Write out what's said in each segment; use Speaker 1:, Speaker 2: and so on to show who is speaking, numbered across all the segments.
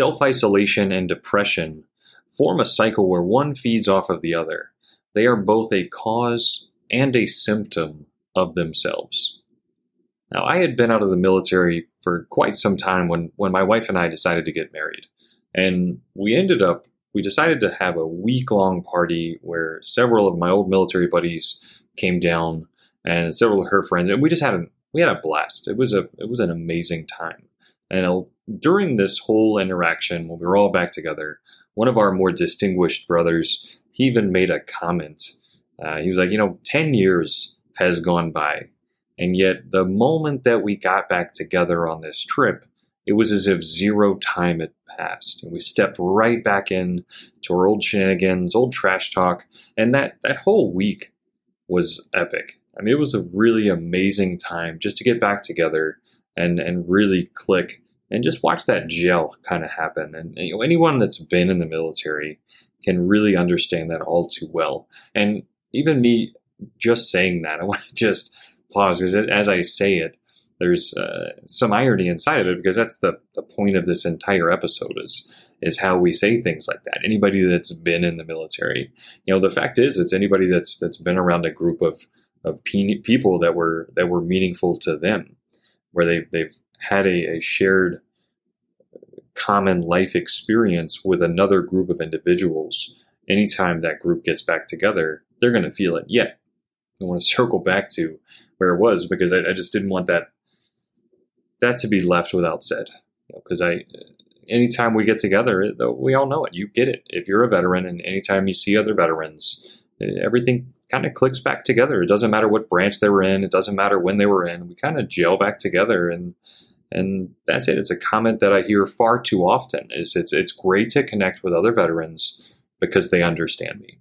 Speaker 1: Self isolation and depression form a cycle where one feeds off of the other. They are both a cause and a symptom of themselves. Now, I had been out of the military for quite some time when, when my wife and I decided to get married. And we ended up, we decided to have a week long party where several of my old military buddies came down and several of her friends, and we just had a, we had a blast. It was a, it was an amazing time. And during this whole interaction, when we were all back together, one of our more distinguished brothers, he even made a comment. Uh, he was like, you know, 10 years has gone by. And yet, the moment that we got back together on this trip, it was as if zero time had passed. And we stepped right back in to our old shenanigans, old trash talk. And that, that whole week was epic. I mean, it was a really amazing time just to get back together and and really click and just watch that gel kind of happen. And you know, anyone that's been in the military can really understand that all too well. And even me just saying that, I want to just pause because as I say it, there's uh, some irony inside of it because that's the, the point of this entire episode is is how we say things like that. Anybody that's been in the military, you know, the fact is, it's anybody that's that's been around a group of of people that were that were meaningful to them where they, they've had a, a shared common life experience with another group of individuals, anytime that group gets back together, they're going to feel it. Yet, I want to circle back to where it was because I, I just didn't want that that to be left without said. Because you know, I, anytime we get together, we all know it. You get it. If you're a veteran, and anytime you see other veterans, everything kind of clicks back together. It doesn't matter what branch they were in. It doesn't matter when they were in. We kind of gel back together, and and that's it. It's a comment that I hear far too often. Is it's it's great to connect with other veterans because they understand me.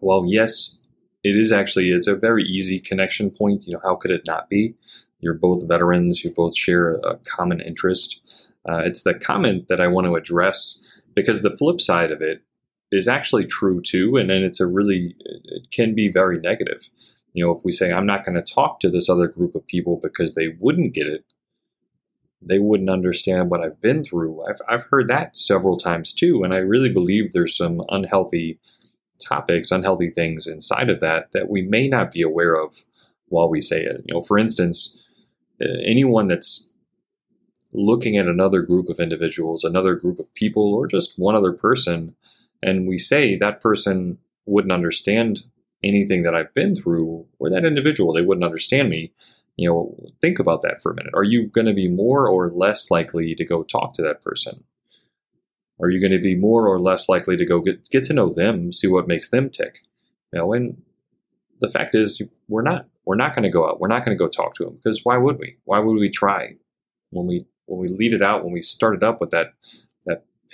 Speaker 1: Well, yes, it is actually it's a very easy connection point. You know, how could it not be? You're both veterans. You both share a common interest. Uh, it's the comment that I want to address because the flip side of it is actually true too, and then it's a really it can be very negative. You know, if we say I'm not going to talk to this other group of people because they wouldn't get it, they wouldn't understand what I've been through. I've I've heard that several times too, and I really believe there's some unhealthy topics, unhealthy things inside of that that we may not be aware of while we say it. You know, for instance, uh, anyone that's looking at another group of individuals, another group of people, or just one other person and we say that person wouldn't understand anything that I've been through, or that individual, they wouldn't understand me. You know, think about that for a minute. Are you going to be more or less likely to go talk to that person? Are you going to be more or less likely to go get, get to know them, see what makes them tick? You know, and the fact is, we're not. We're not going to go out. We're not going to go talk to them because why would we? Why would we try when we when we lead it out when we started up with that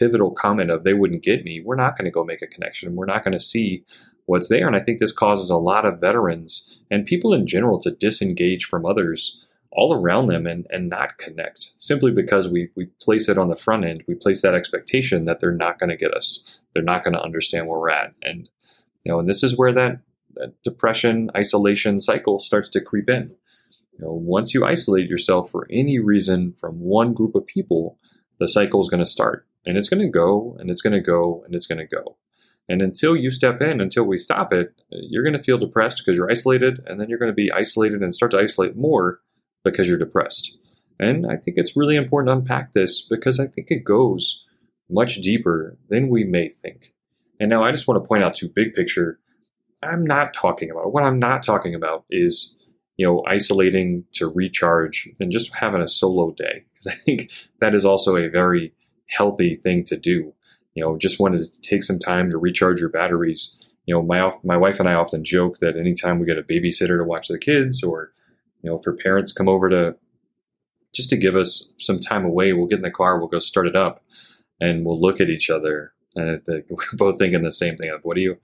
Speaker 1: pivotal comment of they wouldn't get me, we're not going to go make a connection. We're not going to see what's there. And I think this causes a lot of veterans and people in general to disengage from others all around them and, and not connect simply because we, we place it on the front end. We place that expectation that they're not going to get us. They're not going to understand where we're at. And, you know, and this is where that, that depression, isolation cycle starts to creep in. You know, once you isolate yourself for any reason from one group of people, the cycle is going to start and it's going to go and it's going to go and it's going to go. And until you step in, until we stop it, you're going to feel depressed because you're isolated, and then you're going to be isolated and start to isolate more because you're depressed. And I think it's really important to unpack this because I think it goes much deeper than we may think. And now I just want to point out to big picture, I'm not talking about what I'm not talking about is you know isolating to recharge and just having a solo day because I think that is also a very healthy thing to do. You know, just wanted to take some time to recharge your batteries. You know, my my wife and I often joke that anytime we get a babysitter to watch the kids, or you know, if her parents come over to just to give us some time away, we'll get in the car, we'll go start it up, and we'll look at each other, and we're both thinking the same thing. Like, what do you,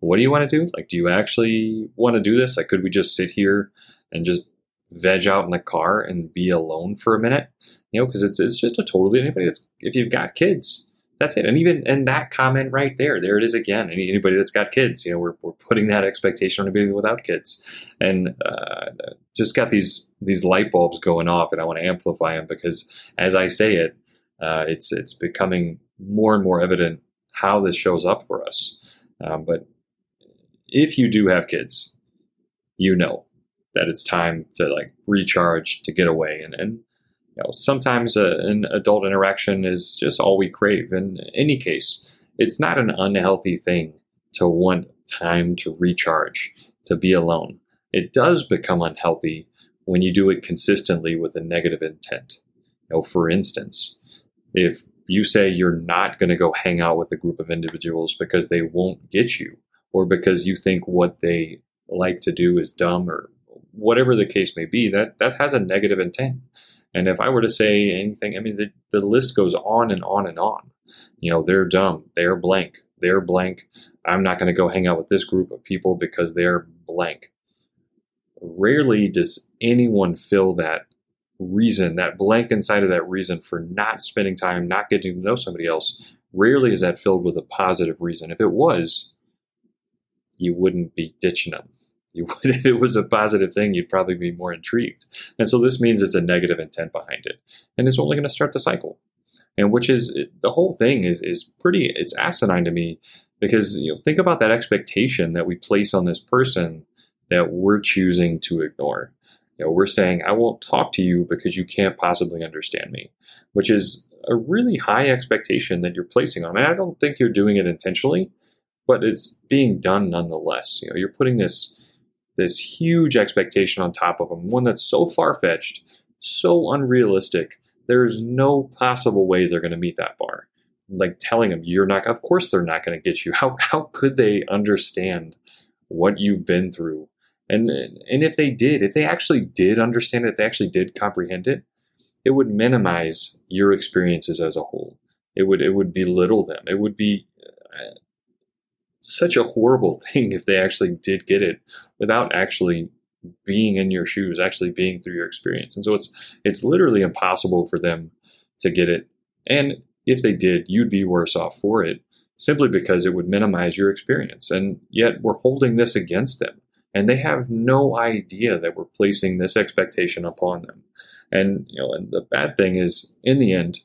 Speaker 1: what do you want to do? Like, do you actually want to do this? Like, could we just sit here and just veg out in the car and be alone for a minute? you know, because it's it's just a totally anybody that's if you've got kids, that's it. And even and that comment right there, there it is again. Any, anybody that's got kids, you know, we're, we're putting that expectation on anybody without kids, and uh, just got these these light bulbs going off, and I want to amplify them because as I say it, Uh, it's it's becoming more and more evident how this shows up for us. Um, but if you do have kids, you know that it's time to like recharge, to get away, and and you know sometimes a, an adult interaction is just all we crave. In any case, it's not an unhealthy thing to want time to recharge, to be alone. It does become unhealthy when you do it consistently with a negative intent. You know, for instance, if you say you're not going to go hang out with a group of individuals because they won't get you, or because you think what they like to do is dumb, or whatever the case may be, that that has a negative intent. And if I were to say anything, I mean, the, the list goes on and on and on. You know, they're dumb, they're blank, they're blank. I'm not going to go hang out with this group of people because they're blank. Rarely does anyone fill that reason, that blank inside of that reason for not spending time, not getting to know somebody else. Rarely is that filled with a positive reason. If it was, you wouldn't be ditching them. You would, if it was a positive thing, you'd probably be more intrigued. And so this means it's a negative intent behind it, and it's only going to start the cycle. And which is the whole thing is is pretty. It's asinine to me because you know think about that expectation that we place on this person that we're choosing to ignore. You know, we're saying I won't talk to you because you can't possibly understand me, which is a really high expectation that you're placing on. And I don't think you're doing it intentionally, but it's being done nonetheless. You know, you're putting this this huge expectation on top of them, one that's so far fetched, so unrealistic. There's no possible way they're going to meet that bar. Like telling them you're not, of course they're not going to get you. How how could they understand what you've been through? And and if they did, if they actually did understand it, they actually did comprehend it, it would minimize your experiences as a whole. It would it would belittle them. It would be such a horrible thing if they actually did get it without actually being in your shoes, actually being through your experience. And so it's it's literally impossible for them to get it. And if they did, you'd be worse off for it simply because it would minimize your experience. And yet we're holding this against them. And they have no idea that we're placing this expectation upon them. And you know, and the bad thing is in the end,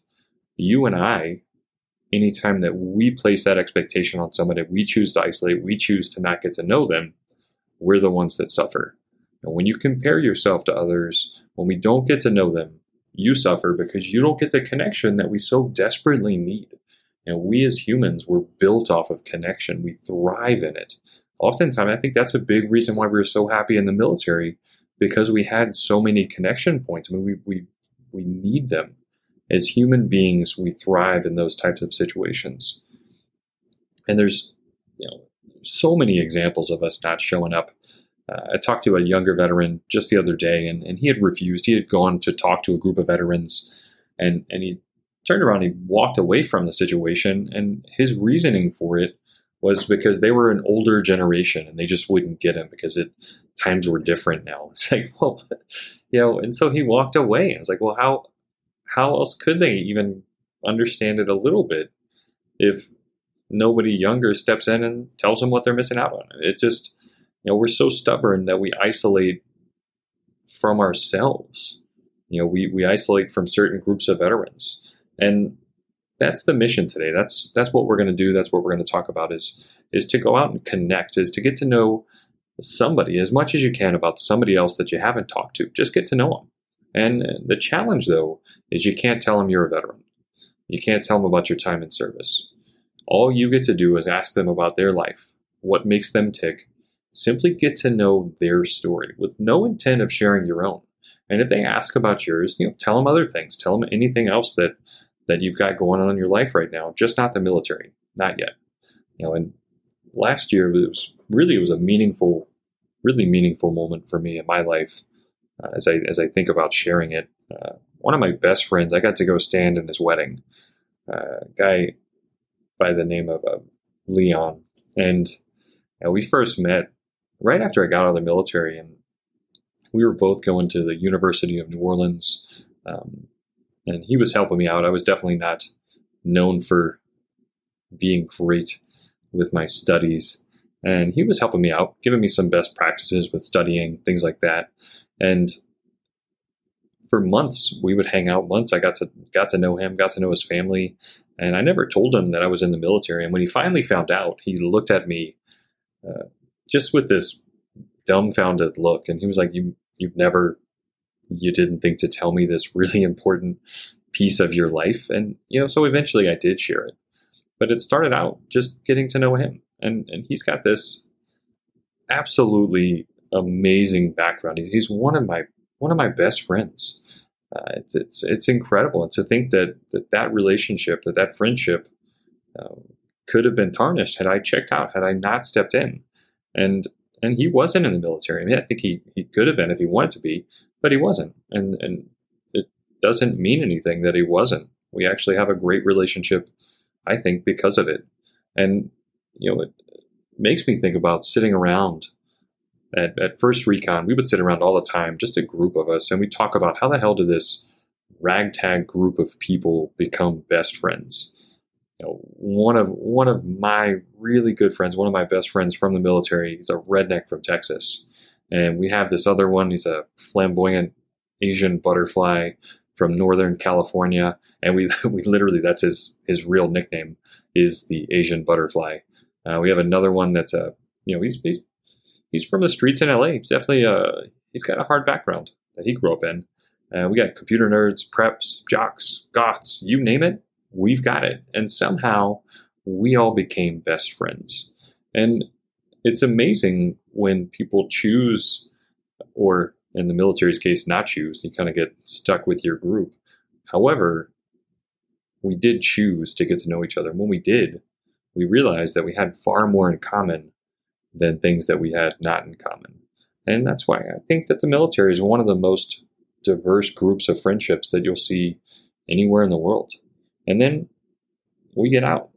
Speaker 1: you and I anytime that we place that expectation on somebody, we choose to isolate, we choose to not get to know them, we're the ones that suffer. And when you compare yourself to others, when we don't get to know them, you suffer because you don't get the connection that we so desperately need. And we as humans, we're built off of connection. We thrive in it. Oftentimes, I think that's a big reason why we were so happy in the military because we had so many connection points. I mean, we, we, we need them as human beings, we thrive in those types of situations. And there's, you know, so many examples of us not showing up. Uh, I talked to a younger veteran just the other day, and, and he had refused. He had gone to talk to a group of veterans, and, and he turned around, he walked away from the situation, and his reasoning for it was because they were an older generation and they just wouldn't get him because it times were different now. It's like, well, you know, and so he walked away. I was like, well, how how else could they even understand it a little bit if nobody younger steps in and tells them what they're missing out on? It just, you know, we're so stubborn that we isolate from ourselves. You know, we, we isolate from certain groups of veterans. And that's the mission today. That's that's what we're going to do. That's what we're going to talk about is is to go out and connect, is to get to know somebody as much as you can about somebody else that you haven't talked to. Just get to know them. And the challenge, though, is you can't tell them you're a veteran. You can't tell them about your time in service. All you get to do is ask them about their life, what makes them tick. Simply get to know their story with no intent of sharing your own. And if they ask about yours, you know, tell them other things. Tell them anything else that that you've got going on in your life right now. Just not the military, not yet. You know, and last year it was really it was a meaningful, really meaningful moment for me in my life uh, as I as I think about sharing it. Uh, one of my best friends, I got to go stand in his wedding. Uh, guy by the name of Leon, and we first met right after I got out of the military, and we were both going to the University of New Orleans. Um, and he was helping me out. I was definitely not known for being great with my studies. And he was helping me out, giving me some best practices with studying, things like that. And for months we would hang out. Months I got to got to know him, got to know his family, and I never told him that I was in the military. And when he finally found out, he looked at me uh, just with this dumbfounded look, and he was like, "You you've never you didn't think to tell me this really important piece of your life." And you know, so eventually I did share it, but it started out just getting to know him, and and he's got this absolutely amazing background. He's one of my one of my best friends. Uh, it's, it's it's incredible, and to think that that, that relationship, that that friendship, uh, could have been tarnished had I checked out, had I not stepped in, and and he wasn't in the military. I mean, I think he he could have been if he wanted to be, but he wasn't, and and it doesn't mean anything that he wasn't. We actually have a great relationship, I think, because of it, and you know, it makes me think about sitting around at, at First Recon, we would sit around all the time, just a group of us, and we talk about how the hell did this ragtag group of people become best friends. You know, one of one of my really good friends, one of my best friends from the military, he's a redneck from Texas, and we have this other one. He's a flamboyant Asian butterfly from Northern California, and we we literally that's his his real nickname is the Asian butterfly. Uh, we have another one that's a you know he's he's he's from the streets in LA. He's definitely uh, he's got a hard background that he grew up in. Uh, we got computer nerds, preps, jocks, goths, you name it, we've got it. And somehow we all became best friends. And it's amazing when people choose, or in the military's case, not choose. You kind of get stuck with your group. However, we did choose to get to know each other. And when we did, we realized that we had far more in common than things that we had not in common. And that's why I think that the military is one of the most diverse groups of friendships that you'll see anywhere in the world. And then we get out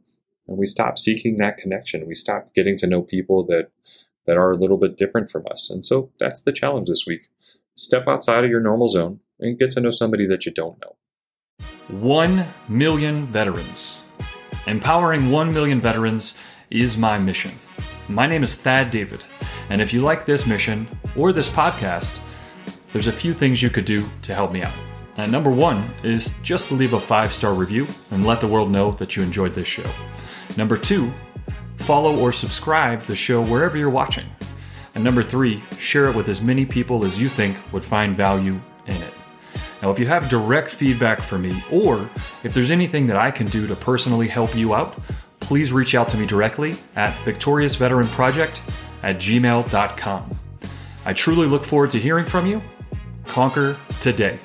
Speaker 1: and we stop seeking that connection. We stop getting to know people that that are a little bit different from us. And so that's the challenge this week. Step outside of your normal zone and get to know somebody that you don't know.
Speaker 2: 1 million veterans. Empowering 1 million veterans is my mission. My name is Thad David, and if you like this mission or this podcast, there's a few things you could do to help me out. And number one is just leave a five star review and let the world know that you enjoyed this show. Number two, follow or subscribe the show wherever you're watching. And number three, share it with as many people as you think would find value in it. Now, if you have direct feedback for me, or if there's anything that I can do to personally help you out, please reach out to me directly at victoriousveteranproject at gmail.com. I truly look forward to hearing from you. Conquer today.